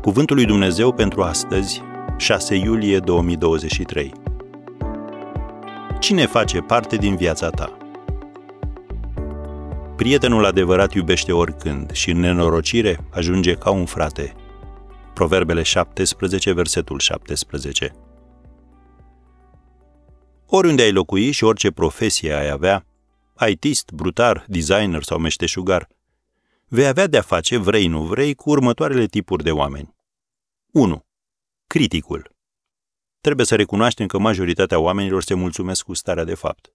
Cuvântul lui Dumnezeu pentru astăzi, 6 iulie 2023. Cine face parte din viața ta? Prietenul adevărat iubește oricând și în nenorocire ajunge ca un frate. Proverbele 17, versetul 17. Oriunde ai locui și orice profesie ai avea, ITist, brutar, designer sau meșteșugar, vei avea de-a face, vrei nu vrei, cu următoarele tipuri de oameni. 1. Criticul. Trebuie să recunoaștem că majoritatea oamenilor se mulțumesc cu starea de fapt.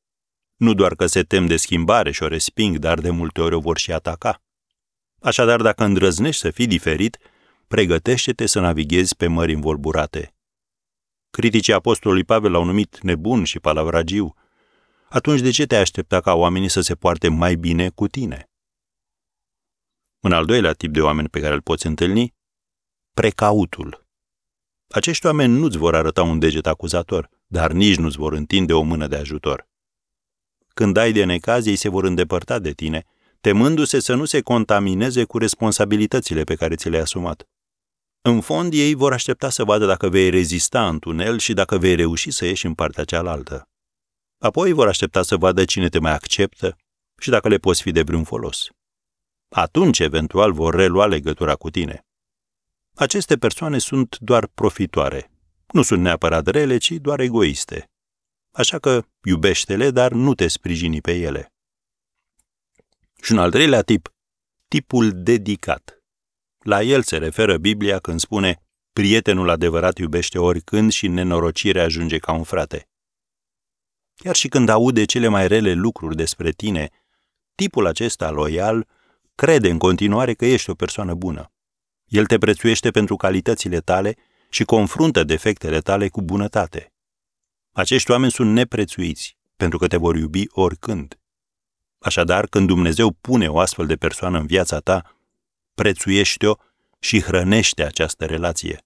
Nu doar că se tem de schimbare și o resping, dar de multe ori o vor și ataca. Așadar, dacă îndrăznești să fii diferit, pregătește-te să navighezi pe mări învolburate. Criticii apostolului Pavel l-au numit nebun și palavragiu. Atunci de ce te aștepta ca oamenii să se poarte mai bine cu tine? Un al doilea tip de oameni pe care îl poți întâlni, precautul. Acești oameni nu-ți vor arăta un deget acuzator, dar nici nu-ți vor întinde o mână de ajutor. Când ai de necaz, ei se vor îndepărta de tine, temându-se să nu se contamineze cu responsabilitățile pe care ți le-ai asumat. În fond, ei vor aștepta să vadă dacă vei rezista în tunel și dacă vei reuși să ieși în partea cealaltă. Apoi vor aștepta să vadă cine te mai acceptă și dacă le poți fi de vreun folos. Atunci, eventual, vor relua legătura cu tine. Aceste persoane sunt doar profitoare. Nu sunt neapărat rele, ci doar egoiste. Așa că iubește-le, dar nu te sprijini pe ele. Și un al treilea tip, tipul dedicat. La el se referă Biblia când spune prietenul adevărat iubește oricând și nenorocirea ajunge ca un frate. Chiar și când aude cele mai rele lucruri despre tine, tipul acesta loial crede în continuare că ești o persoană bună. El te prețuiește pentru calitățile tale și confruntă defectele tale cu bunătate. Acești oameni sunt neprețuiți, pentru că te vor iubi oricând. Așadar, când Dumnezeu pune o astfel de persoană în viața ta, prețuiește-o și hrănește această relație.